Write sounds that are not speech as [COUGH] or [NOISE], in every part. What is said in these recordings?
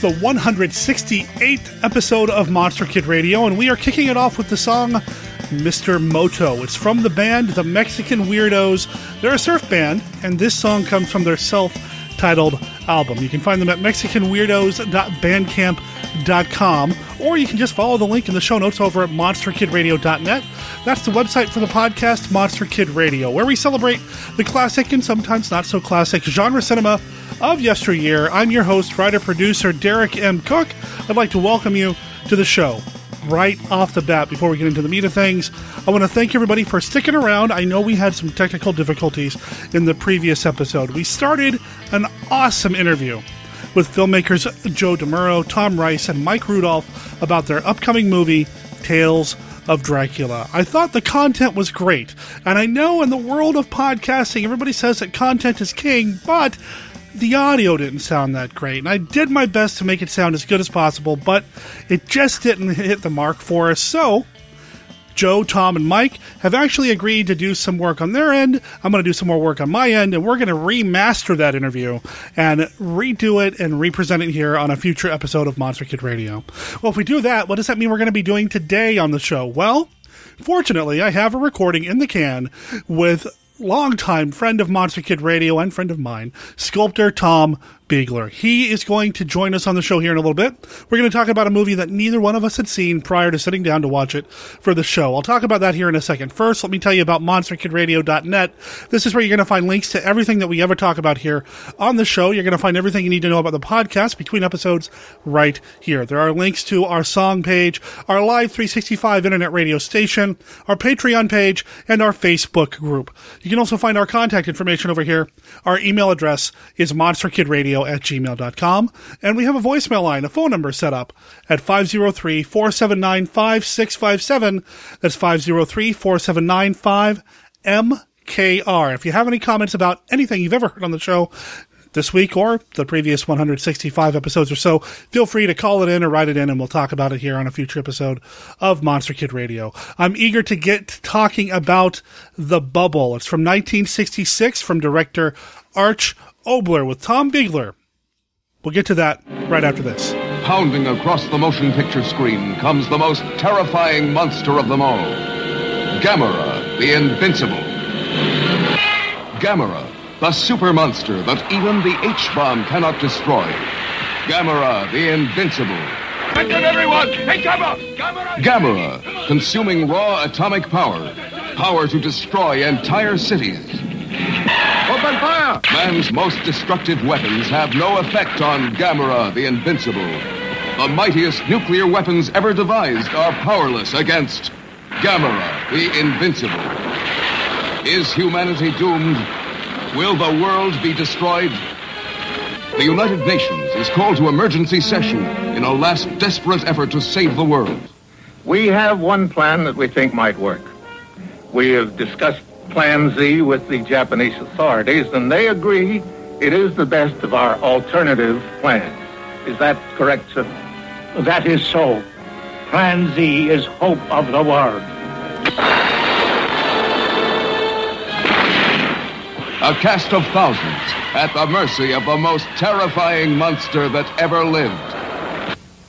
the 168th episode of Monster Kid Radio, and we are kicking it off with the song Mr. Moto. It's from the band The Mexican Weirdohs. They're a surf band, and this song comes from their self titled album. You can find them at MexicanWeirdohs.bandcamp.com, or you can just follow the link in the show notes over at MonsterKidRadio.net. That's the website for the podcast Monster Kid Radio, where we celebrate the classic and sometimes not so classic genre cinema of yesteryear. I'm your host, writer, producer Derek M. Koch. I'd like to welcome you to the show. Right off the bat, before we get into the meat of things, I want to thank everybody for sticking around. I know we had some technical difficulties in the previous episode. We started an awesome interview with filmmakers Joe DeMuro, Tom Rice, and Mike Rudolph about their upcoming movie, Tales of Dracula. I thought the content was great, and I know in the world of podcasting, everybody says that content is king, but the audio didn't sound that great. And I did my best to make it sound as good as possible, but it just didn't hit the mark for us. So, Joe, Tom, and Mike have actually agreed to do some work on their end. I'm going to do some more work on my end, and we're going to remaster that interview and redo it and represent it here on a future episode of Monster Kid Radio. Well, if we do that, what does that mean we're going to be doing today on the show? Well, fortunately, I have a recording in the can with longtime friend of Monster Kid Radio and friend of mine, sculptor Tom Biegler. He is going to join us on the show here in a little bit. We're going to talk about a movie that neither one of us had seen prior to sitting down to watch it for the show. I'll talk about that here in a second. First, let me tell you about monsterkidradio.net. This is where you're going to find links to everything that we ever talk about here on the show. You're going to find everything you need to know about the podcast between episodes right here. There are links to our song page, our live 365 internet radio station, our Patreon page, and our Facebook group. You can also find our contact information over here. Our email address is monsterkidradio at gmail.com. And we have a voicemail line, a phone number set up at 503 479 5657. That's 503 479 5MKR. If you have any comments about anything you've ever heard on the show, this week or the previous 165 episodes or so, feel free to call it in or write it in and we'll talk about it here on a future episode of Monster Kid Radio. I'm eager to get talking about The Bubble. It's from 1966 from director Arch Oboler with Tom Biegler. We'll get to that right after this. Pounding across the motion picture screen comes the most terrifying monster of them all Gamera, the Invincible. Gamera, the super monster that even the H bomb cannot destroy. Gamera, the Invincible. Attention, everyone! Take cover! Gamera! Gamera, consuming raw atomic power, power to destroy entire cities. Open fire! Man's most destructive weapons have no effect on Gamera the Invincible. The mightiest nuclear weapons ever devised are powerless against Gamera the Invincible. Is humanity doomed? Will the world be destroyed? The United Nations is called to emergency session in a last desperate effort to save the world. We have one plan that we think might work. We have discussed Plan Z with the Japanese authorities, and they agree it is the best of our alternative plans. Is that correct, sir? That is so. Plan Z is hope of the world. A cast of thousands at the mercy of the most terrifying monster that ever lived.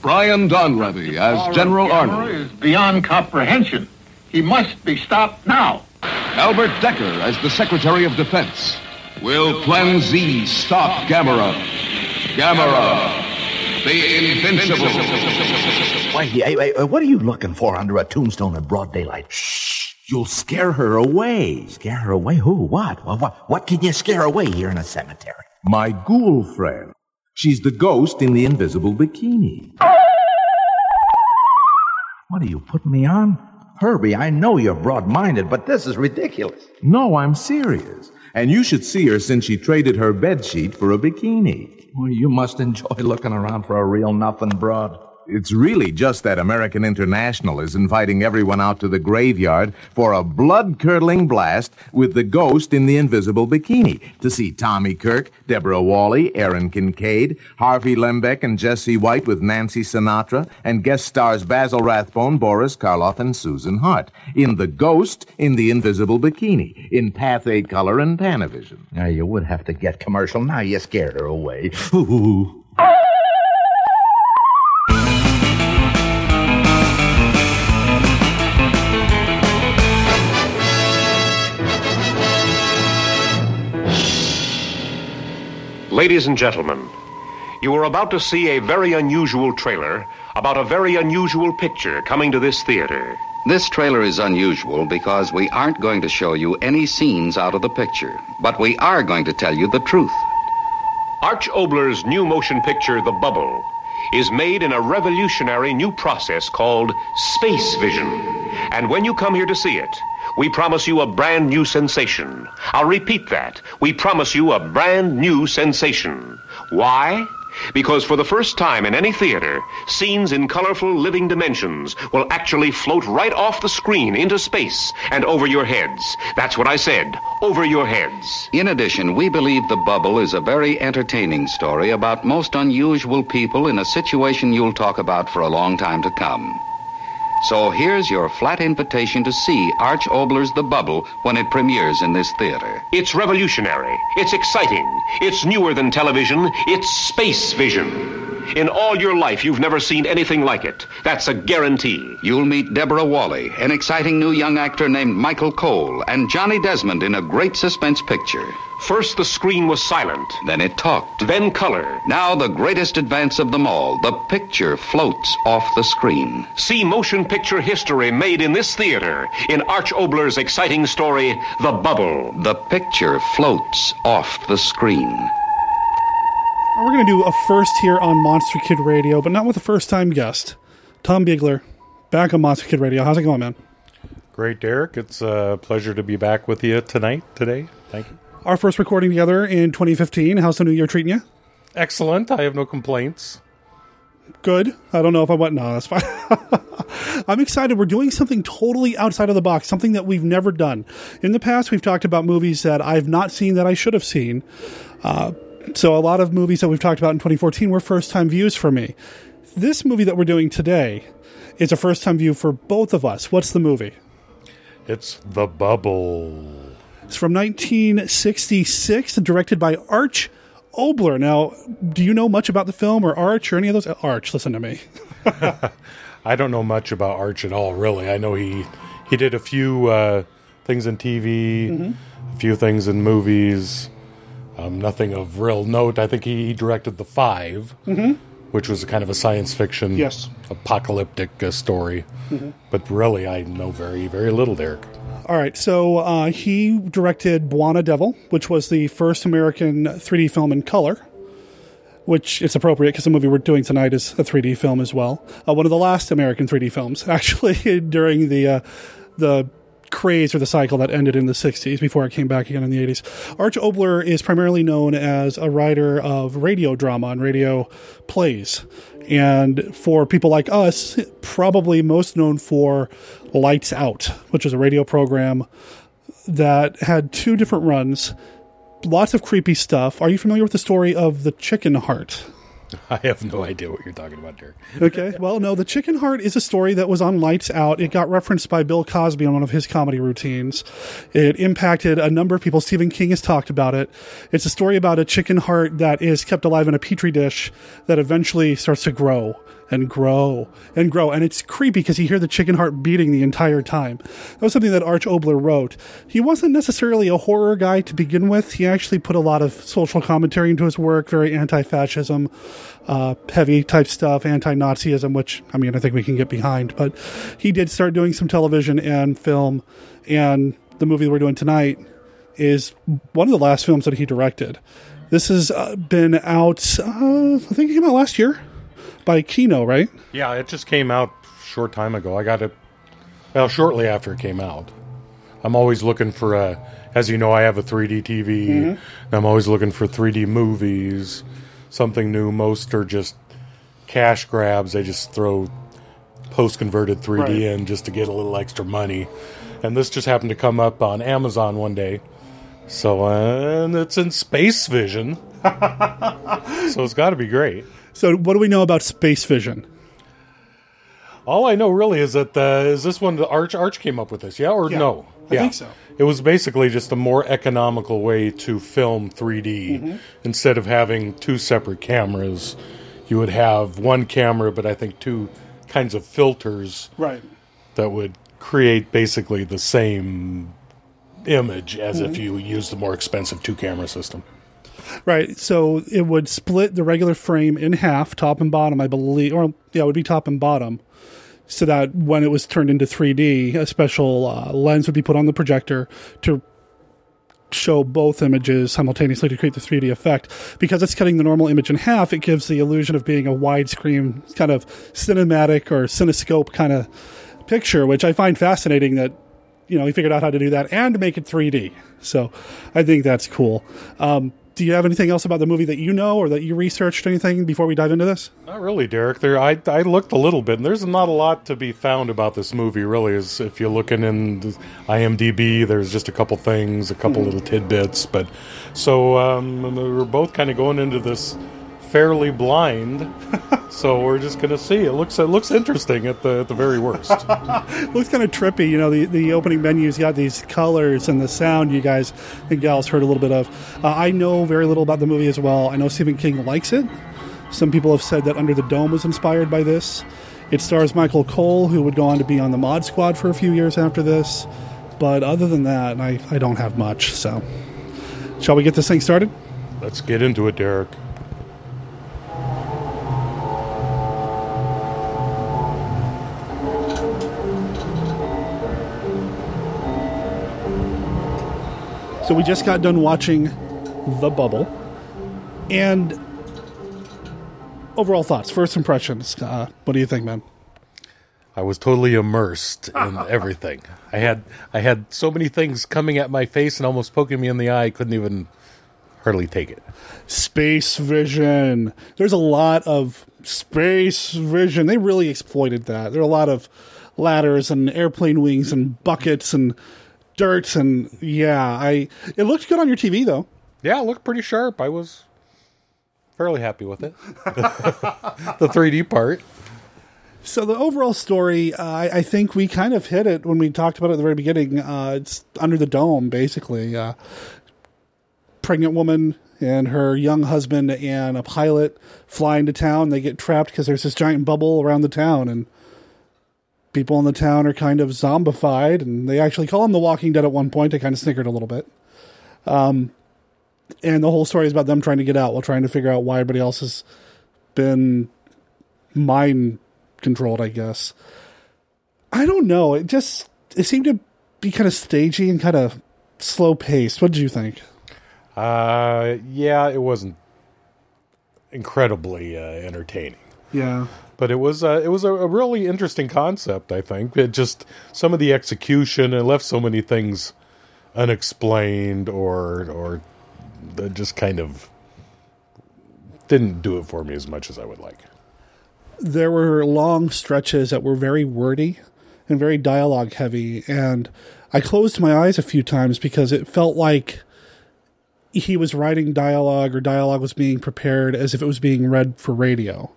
Brian Donlevy as General Arnold. is beyond comprehension. He must be stopped now. Albert Dekker as the Secretary of Defense. Will Plan Z stop Gamera? Gamera, the Invincible. Why, hey, hey, what are you looking for under a tombstone in broad daylight? Shh! You'll scare her away. Scare her away? Who? What? What, what? what can you scare away here in a cemetery? My ghoul friend. She's the ghost in the invisible bikini. What are you putting me on? Herbie, I know you're broad minded, but this is ridiculous. No, I'm serious. And you should see her since she traded her bed sheet for a bikini. Well, you must enjoy looking around for a real nothing broad. It's really just that American International is inviting everyone out to the graveyard for a blood curdling blast with the ghost in the invisible bikini to see Tommy Kirk, Deborah Walley, Aron Kincaid, Harvey Lembeck, and Jesse White with Nancy Sinatra, and guest stars Basil Rathbone, Boris Karloff, and Susan Hart in The Ghost in the Invisible Bikini in Pathé color and Panavision. Now, you would have to get commercial. Now you scared her away. [LAUGHS] Ladies and gentlemen, you are about to see a very unusual trailer about a very unusual picture coming to this theater. This trailer is unusual because we aren't going to show you any scenes out of the picture, but we are going to tell you the truth. Arch Oboler's new motion picture, The Bubble, is made in a revolutionary new process called space vision. And when you come here to see it, we promise you a brand new sensation. I'll repeat that. We promise you a brand new sensation. Why? Because for the first time in any theater, scenes in colorful living dimensions will actually float right off the screen into space and over your heads. That's what I said. Over your heads. In addition, we believe The Bubble is a very entertaining story about most unusual people in a situation you'll talk about for a long time to come. So here's your flat invitation to see Arch Oboler's The Bubble when it premieres in this theater. It's revolutionary. It's exciting. It's newer than television. It's space vision. In all your life, you've never seen anything like it. That's a guarantee. You'll meet Deborah Walley, an exciting new young actor named Michael Cole, and Johnny Desmond in a great suspense picture. First, the screen was silent. Then it talked. Then color. Now, the greatest advance of them all, the picture floats off the screen. See motion picture history made in this theater in Arch Oboler's exciting story, The Bubble. The picture floats off the screen. We're going to do a first here on Monster Kid Radio, but not with a first time guest. Tom Bigler, back on Monster Kid Radio. How's it going, man? Great, Derek. It's a pleasure to be back with you tonight, today. Thank you. Our first recording together in 2015. How's the new year treating you? Excellent. I have no complaints. Good. I don't know if I went. No, that's fine. [LAUGHS] I'm excited. We're doing something totally outside of the box, something that we've never done. In the past, we've talked about movies that I've not seen that I should have seen. Uh, so a lot of movies that we've talked about in 2014 were first time views for me. This movie that we're doing today is a first time view for both of us. What's the movie? It's The Bubble. It's from 1966, directed by Arch Oboler. Now, do you know much about the film or Arch or any of those? Arch, listen to me. [LAUGHS] I don't know much about Arch at all, really. I know he he did a few uh, things in TV, Mhm. a few things in movies. Um, nothing of real note. I think he, directed The 5 Mhm. which was a kind of a science fiction, Yes. apocalyptic uh, story. Mhm. But really, I know very, very little, Derek. All right, so uh, he directed Bwana Devil, which was the first American 3D film in color, which is appropriate because the movie we're doing tonight is a 3D film as well. Uh, one of the last American 3D films, [LAUGHS] actually, during the uh, the craze or the cycle that ended in the 60s before it came back again in the 80s. Arch Oboler is primarily known as a writer of radio drama and radio plays. And for people like us, probably most known for Lights Out, which is a radio program that had two different runs, lots of creepy stuff. Are you familiar with the story of the chicken heart? [LAUGHS] I have no idea what you're talking about, Derek. [LAUGHS] Okay. Well, no, the chicken heart is a story that was on Lights Out. It got referenced by Bill Cosby on one of his comedy routines. It impacted a number of people. Stephen King has talked about it. It's a story about a chicken heart that is kept alive in a petri dish that eventually starts to grow and grow and grow. And it's creepy because you hear the chicken heart beating the entire time. That was something that Arch Oboler wrote. He wasn't necessarily a horror guy to begin with. He actually put a lot of social commentary into his work, very anti fascism, uh, heavy type stuff, anti Nazism, which, I mean, I think we can get behind. But he did start doing some television and film. And the movie we're doing tonight is one of the last films that he directed. This has uh, been out, uh, I think it came out last year by Kino, right? Yeah, it just came out a short time ago. I got it, well, shortly after it came out. I'm always looking for a, as you know, I have a 3D TV. Mhm. and I'm always looking for 3D movies, something new. Most are just cash grabs. They just throw post converted 3D Right. in just to get a little extra money. And this just happened to come up on Amazon one day. So, uh, and it's in Space Vision. [LAUGHS] so it's got to be great. So, what do we know about Space Vision? All I know really is that uh, is this one the Arch Arch came up with this, yeah or Yeah, no? I yeah. think so. It was basically just a more economical way to film 3D Mhm. instead of having two separate cameras. You would have one camera, but I think two kinds of filters Right. that would create basically the same image as if Mhm. you used the more expensive two camera system. Right. So it would split the regular frame in half, top and bottom, I believe, or yeah, it would be top and bottom. So that when it was turned into 3D, a special uh, lens would be put on the projector to show both images simultaneously to create the 3D effect. Because it's cutting the normal image in half, it gives the illusion of being a widescreen kind of cinematic or cinescope kind of picture, which I find fascinating that you know he figured out how to do that and make it 3D. So I think that's cool. Um, do you have anything else about the movie that you know or that you researched anything before we dive into this? Not really, Derek. There, I, I looked a little bit, and there's not a lot to be found about this movie. Really, is if you're looking in IMDb, there's just a couple things, a couple little tidbits. But so um, we're both kind of going into this fairly blind, so we're just gonna see. It looks it looks interesting at the at the very worst. [LAUGHS] looks kind of trippy. You know, the, the opening menu's got these colors and the sound you guys and gals heard a little bit of. Uh, I know very little about the movie as well. I know Stephen King likes it. Some people have said that Under the Dome was inspired by this. It stars Michael Cole, who would go on to be on the Mod Squad for a few years after this. But other than that, I, I don't have much. So, shall we get this thing started? Let's get into it, Derek. So we just got done watching The Bubble, and overall thoughts, first impressions. Uh, what do you think, man? I was totally immersed in [LAUGHS] everything. I had I had so many things coming at my face and almost poking me in the eye. I couldn't even hardly take it. Space vision. There's a lot of space vision. They really exploited that. There are a lot of ladders and airplane wings and buckets and dirt and yeah, I it looked good on your TV though. Yeah, it looked pretty sharp. I was fairly happy with it. [LAUGHS] the 3D part. So the overall story, uh, I, I think we kind of hit it when we talked about it at the very beginning. Uh, it's under the dome, basically. Uh, pregnant woman and her young husband and a pilot fly into town. They get trapped because there's this giant bubble around the town, and people in the town are kind of zombified, and they actually call them the Walking Dead at one point. I kind of snickered a little bit. Um, and the whole story is about them trying to get out while trying to figure out why everybody else has been mind controlled, I guess. I don't know. It just it seemed to be kind of stagey and kind of slow paced. What did you think? Uh, yeah, it wasn't incredibly uh, entertaining. Yeah, but it was it was a, a, really interesting concept. I think it just some of the execution it left so many things unexplained or or just kind of didn't do it for me as much as I would like. There were long stretches that were very wordy and very dialogue heavy, and I closed my eyes a few times because it felt like he was writing dialogue or dialogue was being prepared as if it was being read for radio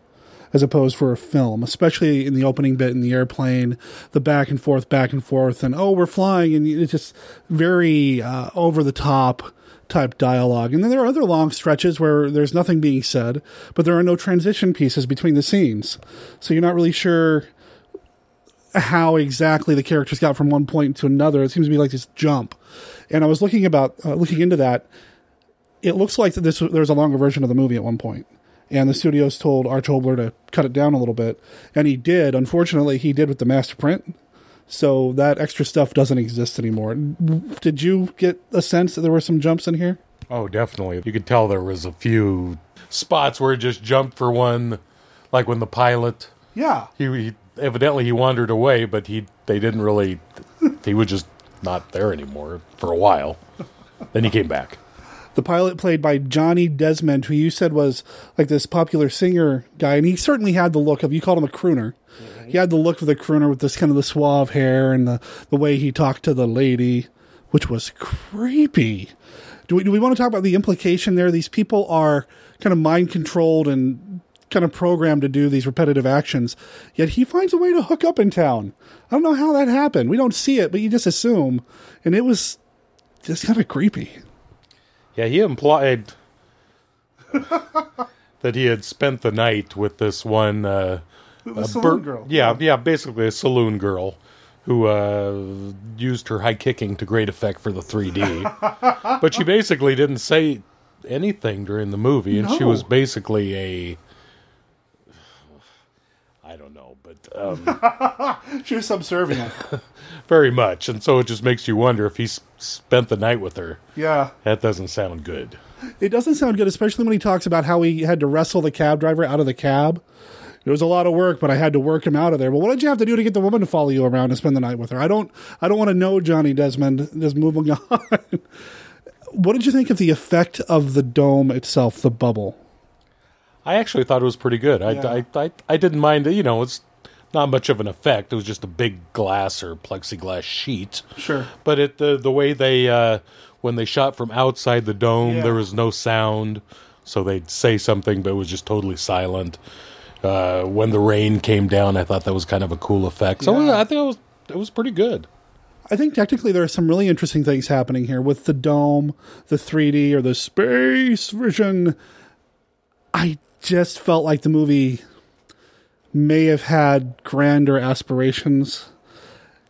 as opposed for a film, especially in the opening bit in the airplane, the back and forth, back and forth, and oh, we're flying, and it's just very uh, over the top type dialogue. And then there are other long stretches where there's nothing being said, but there are no transition pieces between the scenes. So you're not really sure how exactly the characters got from one point to another. It seems to be like this jump. And I was looking about uh, looking into that. It looks like this there's a longer version of the movie at one point and the studios told Arch Oboler to cut it down a little bit, and he did. Unfortunately, he did with the master print, so that extra stuff doesn't exist anymore. Did you get a sense that there were some jumps in here? Oh, definitely. You could tell there was a few spots where it just jumped for one, like when the pilot. Yeah. He, he evidently he wandered away, but he they didn't really. he was just not there anymore for a while. then he came back the pilot played by Johnny Desmond, who you said was like this popular singer guy, and he certainly had the look of you called him a crooner. Mm-hmm. He had the look of the crooner with this kind of the suave hair and the the way he talked to the lady, which was creepy. Do we do we want to talk about the implication there? These people are kind of mind controlled and kind of programmed to do these repetitive actions. Yet he finds a way to hook up in town. I don't know how that happened. We don't see it, but you just assume, and it was just kind of creepy. Yeah, he implied that he had spent the night with this one uh, a saloon bur- girl. Yeah, yeah, basically a saloon girl who uh, used her high kicking to great effect for the 3D. [LAUGHS] but she basically didn't say anything during the movie, and she was basically a. I don't know, but um, [LAUGHS] She was subservient. [LAUGHS] very much, and so it just makes you wonder if he s- spent the night with her. yeah. That doesn't sound good. It doesn't sound good, especially when he talks about how he had to wrestle the cab driver out of the cab. It was a lot of work, but I had to work him out of there. Well, what did you have to do to get the woman to follow you around and spend the night with her? I don't, I don't want to know, Johnny Desmond. Just moving [LAUGHS] on. what did you think of the effect of the dome itself, the bubble? I actually thought it was pretty good. I, Yeah. I, I, I didn't mind it. You know, it's not much of an effect. It was just a big glass or plexiglass sheet. Sure. But it the the way they uh, when they shot from outside the dome, Yeah. there was no sound, so they'd say something, but it was just totally silent. Uh, when the rain came down, I thought that was kind of a cool effect. So Yeah. I think it was it was pretty good. I think technically there are some really interesting things happening here with the dome, the 3D or the space vision. I just felt like the movie may have had grander aspirations.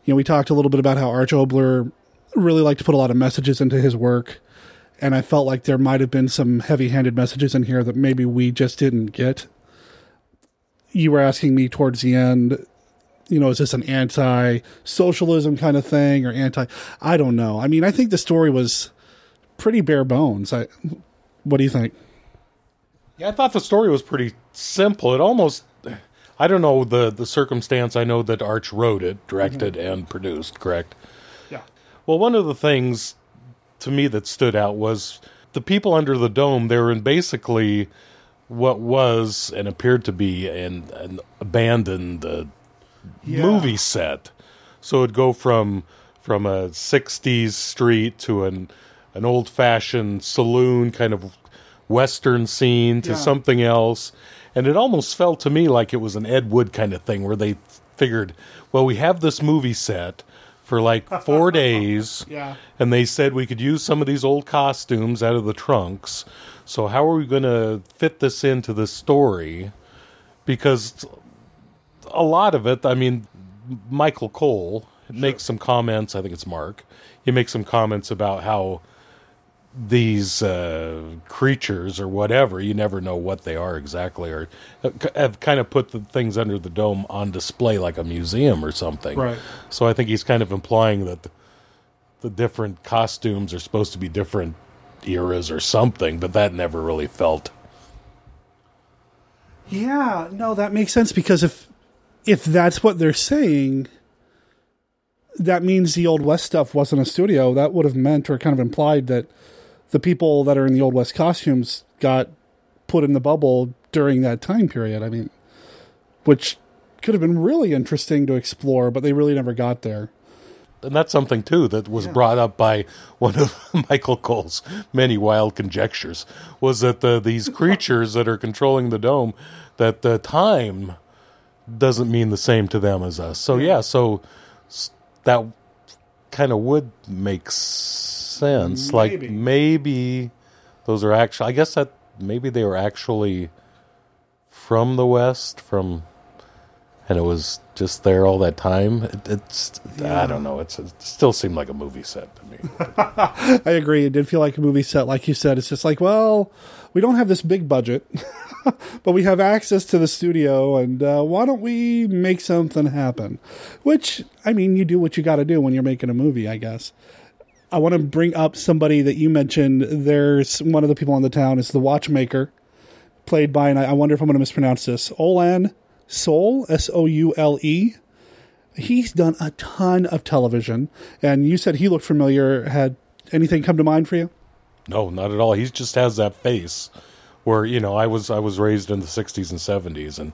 You know, we talked a little bit about how Arch Oboler really liked to put a lot of messages into his work, and I felt like there might have been some heavy-handed messages in here that maybe we just didn't get. You were asking me towards the end, you know, is this an anti socialism kind of thing or anti? I don't know. I mean, I think the story was pretty bare bones. I, what do you think? Yeah, I thought the story was pretty simple. It almost I don't know the the circumstance. I know that Arch wrote it, directed, and produced. Correct. Yeah. Well, one of the things to me that stood out was the people under the dome. They were in basically what was and appeared to be an, an abandoned uh, movie set. So it'd go from from a '60s street to an an old fashioned saloon kind of western scene to Yeah. something else, and it almost felt to me like it was an Ed Wood kind of thing where they figured, well, we have this movie set for like four [LAUGHS] days. Yeah. And they said we could use some of these old costumes out of the trunks. So how are we going to fit this into the story? Because a lot of it, I mean, Michael Cole makes some comments. I think it's Mark. He makes some comments about how these uh, creatures or whatever, you never know what they are exactly, or have kind of put the things under the dome on display like a museum or something. Right. So I think he's kind of implying that the, the different costumes are supposed to be different eras or something, but that never really felt. Yeah, no, that makes sense because if if that's what they're saying, that means the Old West stuff wasn't a studio. That would have meant or kind of implied that the people that are in the Old West costumes got put in the bubble during that time period. I mean, which could have been really interesting to explore, but they really never got there. And that's something too that was brought up by one of [LAUGHS] Michael Cole's many wild conjectures was that the, these [LAUGHS] creatures that are controlling the dome, that the time doesn't mean the same to them as us. So yeah, so that kind of would make sense. Like Maybe. maybe those are actually. I guess that maybe they were actually from the west, from, and it was just there all that time. It, it's I don't know. It's it still seemed like a movie set to me. [LAUGHS] I agree. It did feel like a movie set, like you said. It's just like, well, we don't have this big budget, [LAUGHS] but we have access to the studio, and uh, why don't we make something happen? Which, I mean, you do what you got to do when you're making a movie, I guess. I want to bring up somebody that you mentioned. There's one of the people in the town is the watchmaker, played by, and I I wonder if I'm going to mispronounce this, Olan Soule, S O U L E he's done a ton of television and you said he looked familiar had anything come to mind for you No, not at all. He just has that face where, you know, I was I was raised in the 60s and 70s and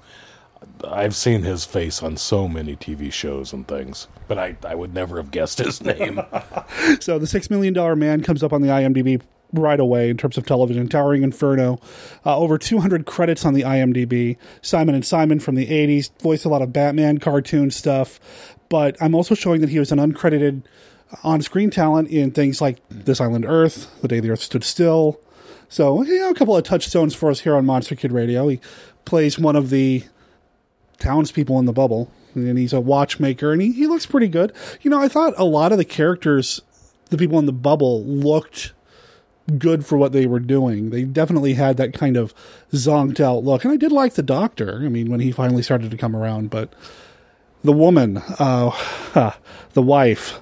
I've seen his face on so many TV shows and things, but I I would never have guessed his name. [LAUGHS] so the six million dollar man comes up on the imdb right away in terms of television towering inferno uh, over 200 credits on the imdb simon and simon from the 80s voiced a lot of batman cartoon stuff but i'm also showing that he was an uncredited on-screen talent in things like this island earth the day the earth stood still so you know a couple of touchstones for us here on monster kid radio he plays one of the townspeople in the bubble and he's a watchmaker and he, he looks pretty good you know i thought a lot of the characters the people in the bubble looked good for what they were doing. They definitely had that kind of zonked out look, and I did like the Doctor. I mean, when he finally started to come around, but the woman, uh, [LAUGHS] the wife.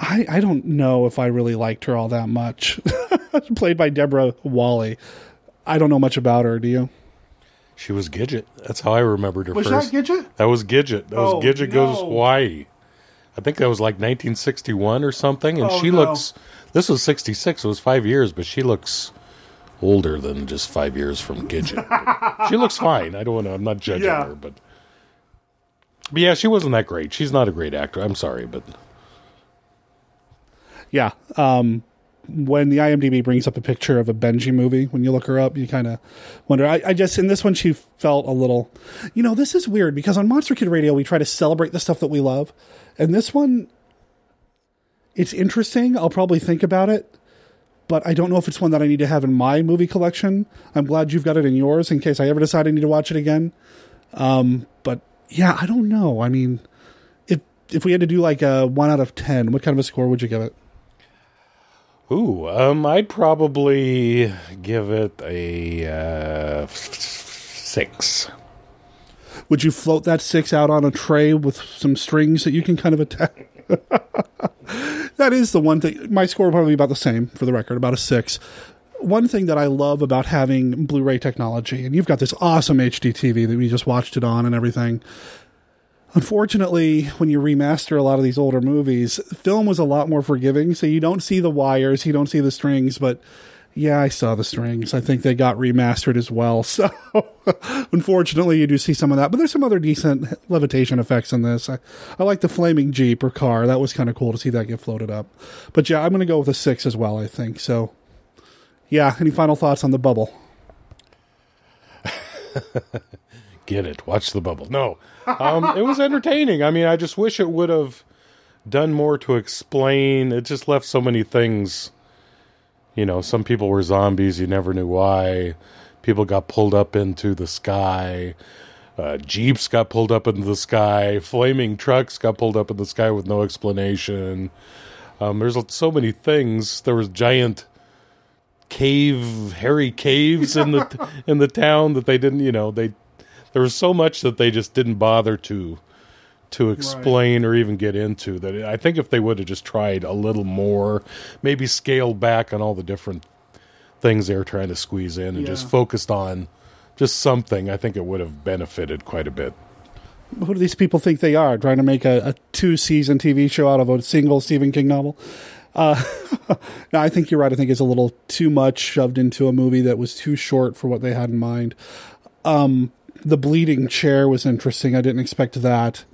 I, I don't know if I really liked her all that much. [LAUGHS] Played by Deborah Walley. I don't know much about her. Do you? She was Gidget. That's how I remembered her Was first. that Gidget? That was Gidget. That Oh, was Gidget Goes no. Hawaii. I think that was like 1961 or something. And Oh, she no. looks. This was 66. It was five years, but she looks older than just five years from Gidget. But [LAUGHS] she looks fine. I don't want to. I'm not judging Yeah. her, but. But yeah, she wasn't that great. She's not a great actor. I'm sorry, but Yeah. Um, when the IMDb brings up a picture of a Benji movie, when you look her up, you kind of wonder. I, I just, in this one, she felt a little, you know, this is weird because on Monster Kid Radio, we try to celebrate the stuff that we love. And this one, it's interesting. I'll probably think about it, but I don't know if it's one that I need to have in my movie collection. I'm glad you've got it in yours in case I ever decide I need to watch it again. Um, but yeah, I don't know. I mean, if if we had to do like a one out of ten, what kind of a score would you give it? Ooh, um, I'd probably give it a uh, six. Would you float that six out on a tray with some strings that you can kind of attack? [LAUGHS] that is the one thing. My score probably be about the same for the record, about a six. One thing that I love about having Blu-ray technology, and you've got this awesome HD TV that we just watched it on and everything. Unfortunately, when you remaster a lot of these older movies, film was a lot more forgiving, so you don't see the wires, you don't see the strings, but yeah, I saw the strings. I think they got remastered as well. [LAUGHS] So unfortunately, you do see some of that, but there's some other decent levitation effects in this. I, I like the flaming Jeep or car. That was kind of cool to see that get floated up. But yeah, I'm going to go with a six as well, I think. So yeah, any final thoughts on the bubble? [LAUGHS] Get it. Watch the bubble. No. Um, it was entertaining. I mean, I just wish it would have done more to explain. It just left so many things. You know, some people were zombies. You never knew why. People got pulled up into the sky. Uh, Jeeps got pulled up into the sky. Flaming trucks got pulled up in the sky with no explanation. Um, there's so many things. There was giant cave, hairy caves in the [LAUGHS] in the town that they didn't. You know, they there was so much that they just didn't bother to to explain or even get into that I think if they would have just tried a little more, maybe scaled back on all the different things they were trying to squeeze in and just focused on just something, I think it would have benefited quite a bit. Who do these people think they are? Trying to make a, a two season TV show out of a single Stephen King novel? Uh, [LAUGHS] no, I think you're right. I think it's a little too much shoved into a movie that was too short for what they had in mind. Um, the bleeding chair was interesting. I didn't expect that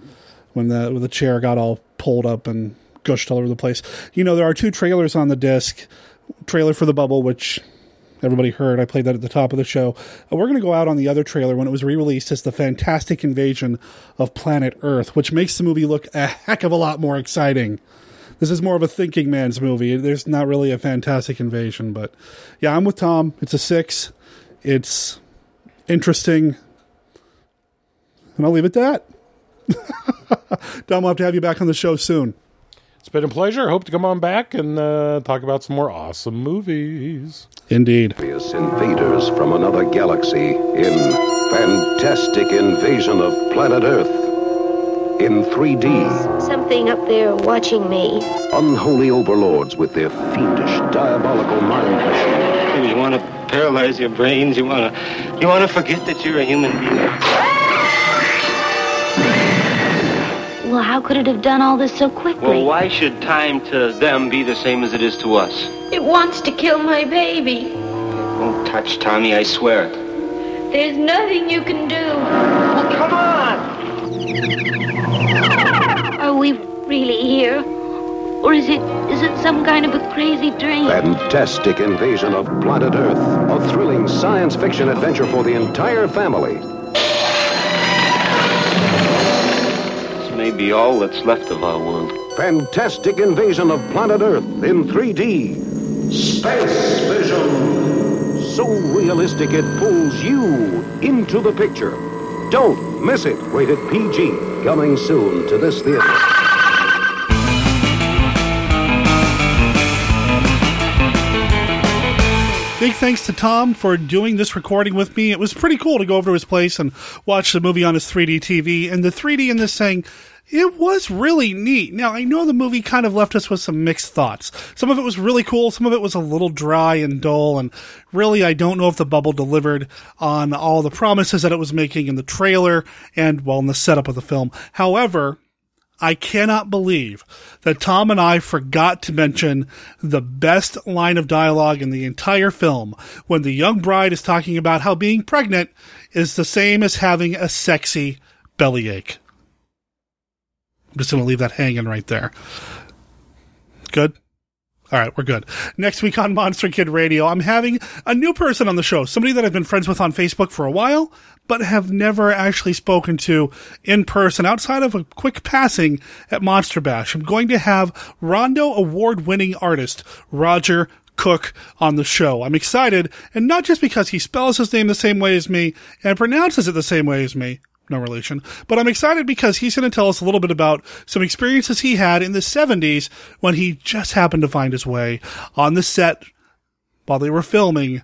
when the when the chair got all pulled up and gushed all over the place. You know, there are two trailers on the disc. Trailer for the bubble, which everybody heard. I played that at the top of the show. We're going to go out on the other trailer when it was re-released as the Fantastic Invasion of Planet Earth, which makes the movie look a heck of a lot more exciting. This is more of a thinking man's movie. There's not really a fantastic invasion, but yeah, I'm with Tom. It's a six. It's interesting, and I'll leave it at that. [LAUGHS] Tom, we'll have to have you back on the show soon. It's been a pleasure. Hope to come on back and uh, talk about some more awesome movies. Indeed. invaders from another galaxy in Fantastic Invasion of Planet Earth. In 3D, Something up there watching me. unholy overlords with their fiendish, diabolical mind machine. You want to paralyze your brains. You want to, you want to forget that you're a human being. How could it have done all this so quickly? Well, why should time to them be the same as it is to us? It wants to kill my baby. Don't touch Tommy. I swear it. There's nothing you can do. Well, come on! Are we really here? Or is it is it some kind of a crazy dream? Fantastic Invasion of Planet Earth. A thrilling science fiction adventure for the entire family. Be all that's left of our world. Fantastic Invasion of Planet Earth in 3D. Space Vision. So realistic it pulls you into the picture. Don't miss it. Rated PG. Coming soon to this theater. Big thanks to Tom for doing this recording with me. It was pretty cool to go over to his place and watch the movie on his 3D TV. And the 3D in this thing, it was really neat. Now, I know the movie kind of left us with some mixed thoughts. Some of it was really cool, some of it was a little dry and dull, and really, I don't know if the bubble delivered on all the promises that it was making in the trailer and, well, in the setup of the film. However, I cannot believe that Tom and I forgot to mention the best line of dialogue in the entire film when the young bride is talking about how being pregnant is the same as having a sexy bellyache. I'm just going to leave that hanging right there. Good? All right, we're good. Next week on Monster Kid Radio, I'm having a new person on the show, somebody that I've been friends with on Facebook for a while, but have never actually spoken to in person outside of a quick passing at Monster Bash. I'm going to have Rondo award winning artist Roger Koch on the show. I'm excited, and not just because he spells his name the same way as me and pronounces it the same way as me, no relation. But I'm excited because he's going to tell us a little bit about some experiences he had in the 70s when he just happened to find his way on the set while they were filming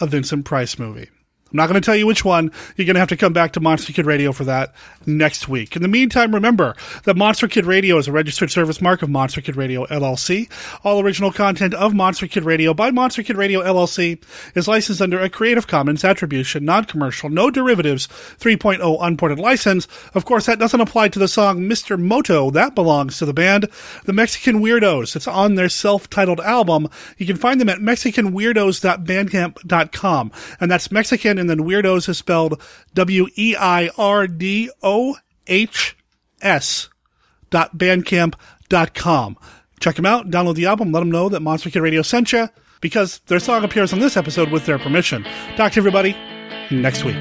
a Vincent Price movie. I'm not going to tell you which one. You're going to have to come back to Monster Kid Radio for that next week. In the meantime, remember that Monster Kid Radio is a registered service mark of Monster Kid Radio LLC. All original content of Monster Kid Radio by Monster Kid Radio LLC is licensed under a Creative Commons Attribution, Non-Commercial, No Derivatives 3.0 Unported license. Of course, that doesn't apply to the song Mr. Moto. That belongs to the band The Mexican Weirdohs. It's on their self-titled album. You can find them at mexicanweirdohs.bandcamp.com. And that's Mexican and then weirdos is spelled W E I R D O H S dot bandcamp dot com. Check them out, download the album, let them know that Monster Kid Radio sent you because their song appears on this episode with their permission. Talk to everybody next week.